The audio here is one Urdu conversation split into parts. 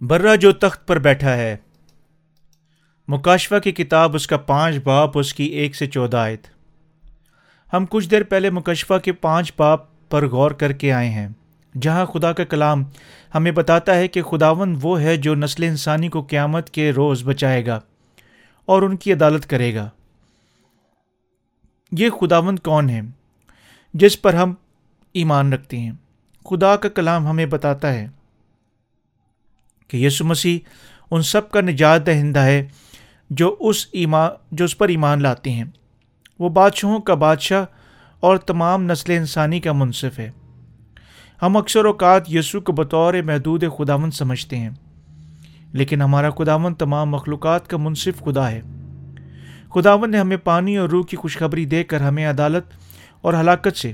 برا جو تخت پر بیٹھا ہے۔ مکاشفہ کی کتاب اس کا پانچ باپ، اس کی ایک سے چودہ آیت۔ ہم کچھ دیر پہلے مکشفہ کے پانچ باپ پر غور کر کے آئے ہیں، جہاں خدا کا کلام ہمیں بتاتا ہے کہ خداون وہ ہے جو نسل انسانی کو قیامت کے روز بچائے گا اور ان کی عدالت کرے گا۔ یہ خداون کون ہے جس پر ہم ایمان رکھتے ہیں۔ خدا کا کلام ہمیں بتاتا ہے۔ کہ یسو مسیح ان سب کا نجات دہندہ ہے جو اس ایمان، جو اس پر ایمان لاتے ہیں۔ وہ بادشاہوں کا بادشاہ اور تمام نسل انسانی کا منصف ہے۔ ہم اکثر اوقات یسو کو بطور محدود خداون سمجھتے ہیں، لیکن ہمارا خداون تمام مخلوقات کا منصف خدا ہے۔ خداون نے ہمیں پانی اور روح کی خوشخبری دے کر ہمیں عدالت اور ہلاکت سے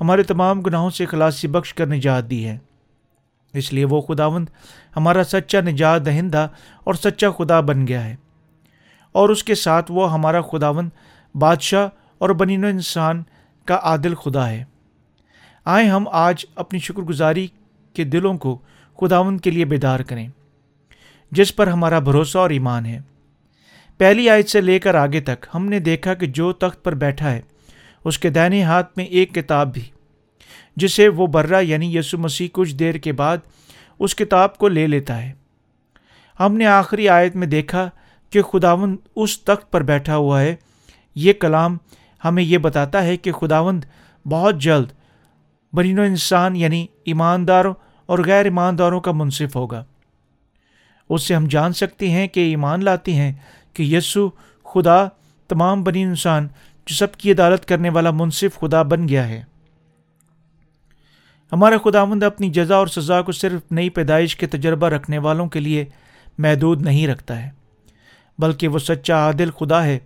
ہمارے تمام گناہوں سے خلاصی بخش کر نجات دی ہے۔ اس لیے وہ خداوند ہمارا سچا نجات دہندہ اور سچا خدا بن گیا ہے۔ اور اس کے ساتھ وہ ہمارا خداوند بادشاہ اور بنین و انسان کا عادل خدا ہے۔ آئیں ہم آج اپنی شکر گزاری کے دلوں کو خداوند کے لیے بیدار کریں، جس پر ہمارا بھروسہ اور ایمان ہے۔ پہلی آیت سے لے کر آگے تک ہم نے دیکھا کہ جو تخت پر بیٹھا ہے، اس کے دائنے ہاتھ میں ایک کتاب بھی۔ جسے وہ برا یعنی یسو مسیح کچھ دیر کے بعد اس کتاب کو لے لیتا ہے۔ ہم نے آخری آیت میں دیکھا کہ خداوند اس تخت پر بیٹھا ہوا ہے۔ یہ کلام ہمیں یہ بتاتا ہے کہ خداوند بہت جلد برین و انسان یعنی ایمانداروں اور غیر ایمانداروں کا منصف ہوگا۔ اس سے ہم جان سکتے ہیں کہ ایمان لاتے ہیں کہ یسو خدا تمام بنی انسان جو سب کی عدالت کرنے والا منصف خدا بن گیا ہے۔ ہمارا خداوند اپنی جزا اور سزا کو صرف نئی پیدائش کے تجربہ رکھنے والوں کے لیے محدود نہیں رکھتا ہے، بلکہ وہ سچا عادل خدا ہے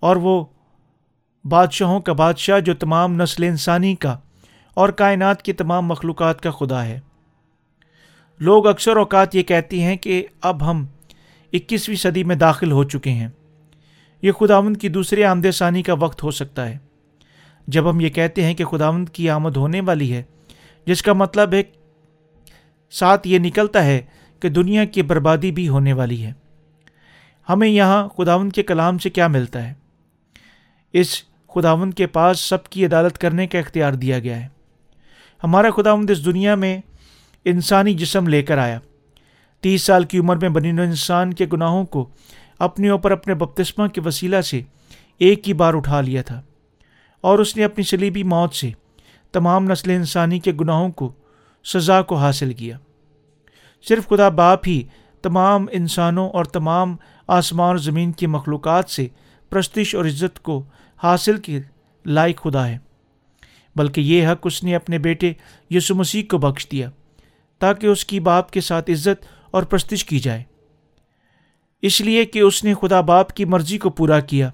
اور وہ بادشاہوں کا بادشاہ جو تمام نسل انسانی کا اور کائنات کی تمام مخلوقات کا خدا ہے۔ لوگ اکثر اوقات یہ کہتی ہیں کہ اب ہم اکیسویں صدی میں داخل ہو چکے ہیں۔ یہ خداوند کی دوسری آمد ثانی کا وقت ہو سکتا ہے۔ جب ہم یہ کہتے ہیں کہ خداوند کی آمد ہونے والی ہے جس کا مطلب ہے ساتھ یہ نکلتا ہے کہ دنیا کی بربادی بھی ہونے والی ہے۔ ہمیں یہاں خداون کے کلام سے کیا ملتا ہے؟ اس خداون کے پاس سب کی عدالت کرنے کا اختیار دیا گیا ہے۔ ہمارا خداوند اس دنیا میں انسانی جسم لے کر آیا۔ تیس سال کی عمر میں بنی انسان کے گناہوں کو اپنے اوپر اپنے بپتسمہ کے وسیلہ سے ایک ہی بار اٹھا لیا تھا اور اس نے اپنی سلیبی موت سے تمام نسل انسانی کے گناہوں کو سزا کو حاصل کیا۔ صرف خدا باپ ہی تمام انسانوں اور تمام آسمان اور زمین کی مخلوقات سے پرستش اور عزت کو حاصل کے لائق خدا ہے، بلکہ یہ حق اس نے اپنے بیٹے یسو مسیح کو بخش دیا تاکہ اس کی باپ کے ساتھ عزت اور پرستش کی جائے۔ اس لیے کہ اس نے خدا باپ کی مرضی کو پورا کیا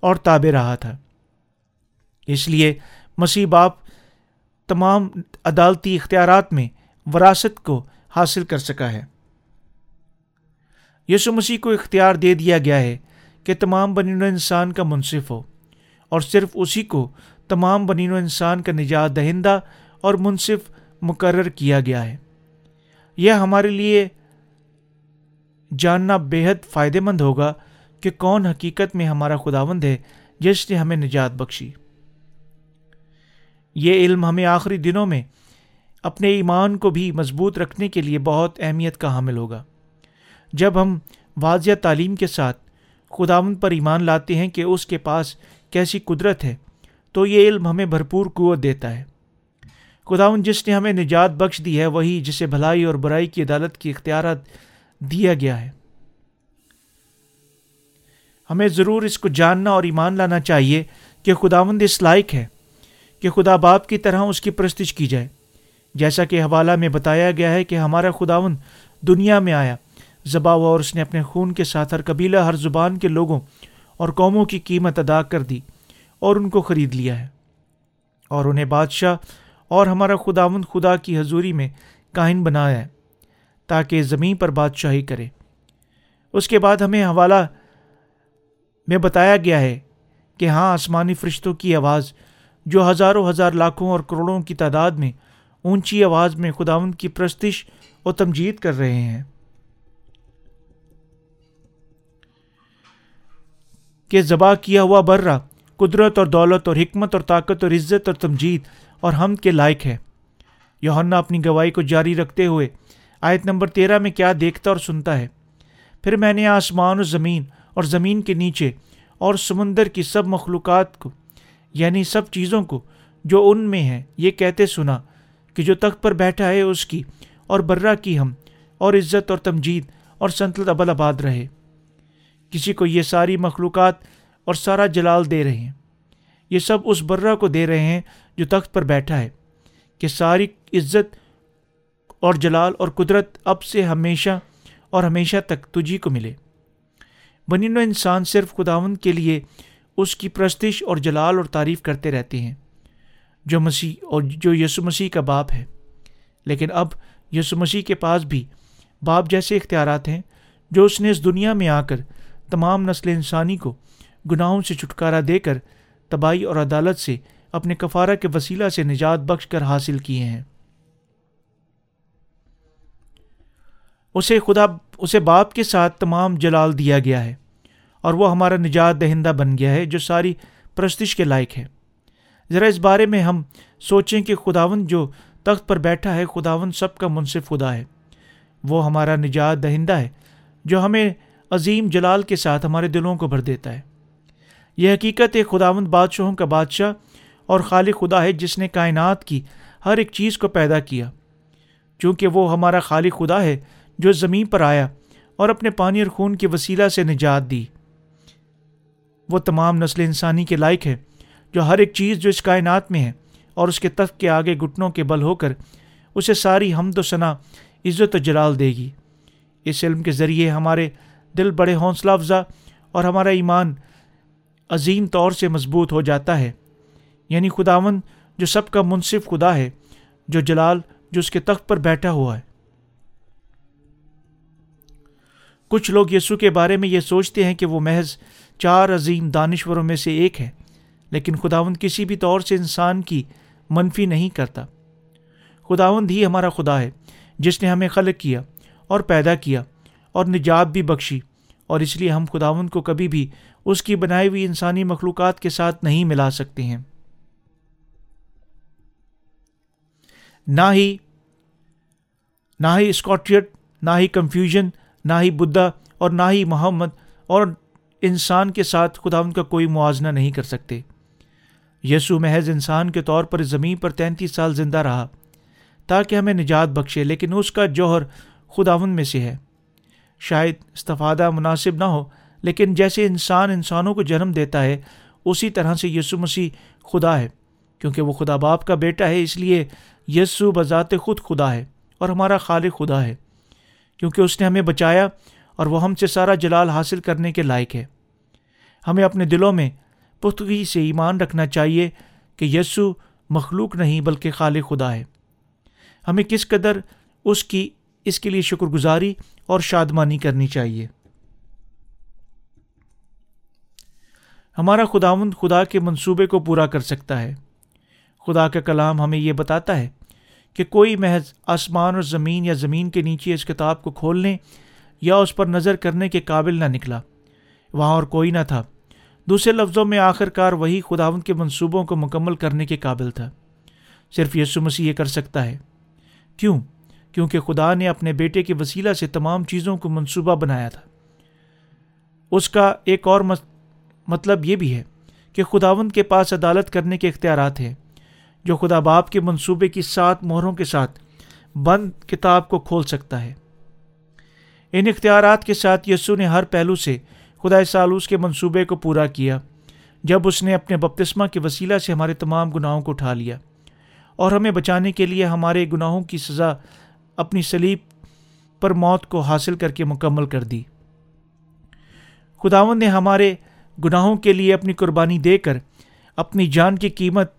اور تابے رہا تھا۔ اس لیے مسیح باپ تمام عدالتی اختیارات میں وراثت کو حاصل کر سکا ہے۔ یسو مسیح کو اختیار دے دیا گیا ہے کہ تمام بنین و انسان کا منصف ہو اور صرف اسی کو تمام بنین و انسان کا نجات دہندہ اور منصف مقرر کیا گیا ہے۔ یہ ہمارے لیے جاننا بے حد فائدہ مند ہوگا کہ کون حقیقت میں ہمارا خداوند ہے جس نے ہمیں نجات بخشی۔ یہ علم ہمیں آخری دنوں میں اپنے ایمان کو بھی مضبوط رکھنے کے لیے بہت اہمیت کا حامل ہوگا۔ جب ہم واضح تعلیم کے ساتھ خداون پر ایمان لاتے ہیں کہ اس کے پاس کیسی قدرت ہے، تو یہ علم ہمیں بھرپور قوت دیتا ہے۔ خداون جس نے ہمیں نجات بخش دی ہے، وہی جسے بھلائی اور برائی کی عدالت کی اختیارات دیا گیا ہے۔ ہمیں ضرور اس کو جاننا اور ایمان لانا چاہیے کہ خداوند اس لائق ہے۔ کہ خدا باپ کی طرح اس کی پرستش کی جائے۔ جیسا کہ حوالہ میں بتایا گیا ہے کہ ہمارا خداون دنیا میں آیا۔ ذبح ہوا اور اس نے اپنے خون کے ساتھ ہر قبیلہ، ہر زبان کے لوگوں اور قوموں کی قیمت ادا کر دی اور ان کو خرید لیا ہے۔ اور انہیں بادشاہ اور ہمارا خداون خدا کی حضوری میں کائن بنایا ہے تاکہ زمین پر بادشاہی کرے۔ اس کے بعد ہمیں حوالہ میں بتایا گیا ہے کہ ہاں آسمانی فرشتوں کی آواز جو ہزاروں ہزار لاکھوں اور کروڑوں کی تعداد میں اونچی آواز میں خداون کی پرستش اور تمجید کر رہے ہیں۔ کہ ذبح کیا ہوا برہ قدرت اور دولت اور حکمت اور طاقت اور عزت اور تمجید اور ہم کے لائق ہے۔ یوہنا اپنی گواہی کو جاری رکھتے ہوئے آیت نمبر تیرہ میں کیا دیکھتا اور سنتا ہے۔ پھر میں نے آسمان و زمین اور زمین کے نیچے اور سمندر کی سب مخلوقات کو یعنی سب چیزوں کو جو ان میں ہیں، یہ کہتے سنا کہ جو تخت پر بیٹھا ہے اس کی، اور برہ کی ہم، اور عزت اور تمجید اور سنتلت ابل آباد رہے۔ کسی کو یہ ساری مخلوقات اور سارا جلال دے رہے ہیں۔ یہ سب اس برہ کو دے رہے ہیں جو تخت پر بیٹھا ہے کہ ساری عزت اور جلال اور قدرت اب سے ہمیشہ اور ہمیشہ تک تجھی کو ملے۔ بنی نو انسان صرف خداون کے لیے اس کی پرستش اور جلال اور تعریف کرتے رہتے ہیں، جو مسیح اور جو یسو مسیح کا باپ ہے۔ لیکن اب یسو مسیح کے پاس بھی باپ جیسے اختیارات ہیں، جو اس نے اس دنیا میں آ کر تمام نسل انسانی کو گناہوں سے چھٹکارا دے کر تباہی اور عدالت سے اپنے کفارہ کے وسیلہ سے نجات بخش کر حاصل کیے ہیں۔ اسے خدا، اسے باپ کے ساتھ تمام جلال دیا گیا ہے۔ اور وہ ہمارا نجات دہندہ بن گیا ہے جو ساری پرستش کے لائق ہے۔ ذرا اس بارے میں ہم سوچیں کہ خداون جو تخت پر بیٹھا ہے خداون سب کا منصف خدا ہے۔ وہ ہمارا نجات دہندہ ہے جو ہمیں عظیم جلال کے ساتھ ہمارے دلوں کو بھر دیتا ہے۔ یہ حقیقت ایک خداون بادشاہوں کا بادشاہ اور خالق خدا ہے، جس نے کائنات کی ہر ایک چیز کو پیدا کیا۔ چونکہ وہ ہمارا خالق خدا ہے جو زمین پر آیا اور اپنے پانی اور خون کے وسیلہ سے نجات دی۔ وہ تمام نسل انسانی کے لائق ہے، جو ہر ایک چیز جو اس کائنات میں ہے اور اس کے تخت کے آگے گھٹنوں کے بل ہو کر اسے ساری حمد و ثنا عزت و جلال دے گی۔ اس علم کے ذریعے ہمارے دل بڑے حوصلہ افزا اور ہمارا ایمان عظیم طور سے مضبوط ہو جاتا ہے۔ یعنی خداون جو سب کا منصف خدا ہے، جو جلال جو اس کے تخت پر بیٹھا ہوا ہے۔ کچھ لوگ یسو کے بارے میں یہ سوچتے ہیں کہ وہ محض چار عظیم دانشوروں میں سے ایک ہے، لیکن خداوند کسی بھی طور سے انسان کی منفی نہیں کرتا۔ خداوند ہی ہمارا خدا ہے، جس نے ہمیں خلق کیا اور پیدا کیا اور نجات بھی بخشی، اور اس لیے ہم خداوند کو کبھی بھی اس کی بنائی ہوئی انسانی مخلوقات کے ساتھ نہیں ملا سکتے ہیں۔ نہ ہی نہ ہی اسکاٹیٹ نہ ہی کنفیوژن، نہ ہی بدھا اور نہ ہی محمد اور انسان کے ساتھ خدا ان کا کوئی موازنہ نہیں کر سکتے۔ یسو محض انسان کے طور پر زمین پر تینتیس سال زندہ رہا تاکہ ہمیں نجات بخشے، لیکن اس کا جوہر خداون میں سے ہے۔ شاید استفادہ مناسب نہ ہو، لیکن جیسے انسان انسانوں کو جنم دیتا ہے، اسی طرح سے یسو مسیح خدا ہے، کیونکہ وہ خدا باپ کا بیٹا ہے، اس لیے یسو بذات خود خدا ہے اور ہمارا خالق خدا ہے، کیونکہ اس نے ہمیں بچایا اور وہ ہم سے سارا جلال حاصل کرنے کے لائق ہے۔ ہمیں اپنے دلوں میں پختگی سے ایمان رکھنا چاہیے کہ یسو مخلوق نہیں بلکہ خالق خدا ہے۔ ہمیں کس قدر اس کی، اس کے لیے شکر گزاری اور شادمانی کرنی چاہیے۔ ہمارا خداوند خدا کے منصوبے کو پورا کر سکتا ہے۔ خدا کا کلام ہمیں یہ بتاتا ہے کہ کوئی محض آسمان اور زمین یا زمین کے نیچے اس کتاب کو کھولنے یا اس پر نظر کرنے کے قابل نہ نکلا۔ وہاں اور کوئی نہ تھا۔ دوسرے لفظوں میں آخر کار وہی خداون کے منصوبوں کو مکمل کرنے کے قابل تھا۔ صرف یسو مسیح یہ کر سکتا ہے۔ کیوں؟ کیونکہ خدا نے اپنے بیٹے کے وسیلہ سے تمام چیزوں کو منصوبہ بنایا تھا۔ اس کا ایک اور مطلب یہ بھی ہے کہ خداون کے پاس عدالت کرنے کے اختیارات ہیں۔ جو خدا باپ کے منصوبے کی سات مہروں کے ساتھ بند کتاب کو کھول سکتا ہے۔ ان اختیارات کے ساتھ یسو نے ہر پہلو سے خدا سالوس کے منصوبے کو پورا کیا، جب اس نے اپنے بپتسمہ کے وسیلہ سے ہمارے تمام گناہوں کو اٹھا لیا۔ اور ہمیں بچانے کے لیے ہمارے گناہوں کی سزا اپنی سلیب پر موت کو حاصل کر کے مکمل کر دی۔ خداون نے ہمارے گناہوں کے لیے اپنی قربانی دے کر اپنی جان کی قیمت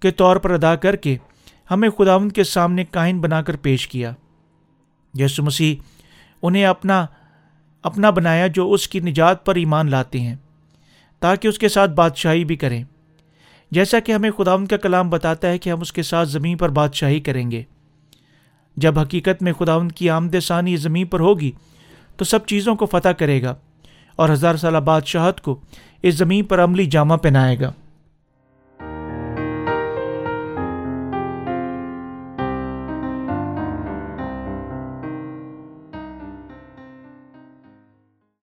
کے طور پر ادا کر کے ہمیں خداون کے سامنے کائن بنا کر پیش کیا۔ یسو مسیح انہیں اپنا اپنا بنایا جو اس کی نجات پر ایمان لاتے ہیں، تاکہ اس کے ساتھ بادشاہی بھی کریں۔ جیسا کہ ہمیں خداون کا کلام بتاتا ہے کہ ہم اس کے ساتھ زمین پر بادشاہی کریں گے۔ جب حقیقت میں خداون کی آمد ثانی زمین پر ہوگی، تو سب چیزوں کو فتح کرے گا اور ہزار سالہ بادشاہت کو اس زمین پر عملی جامہ پہنائے گا۔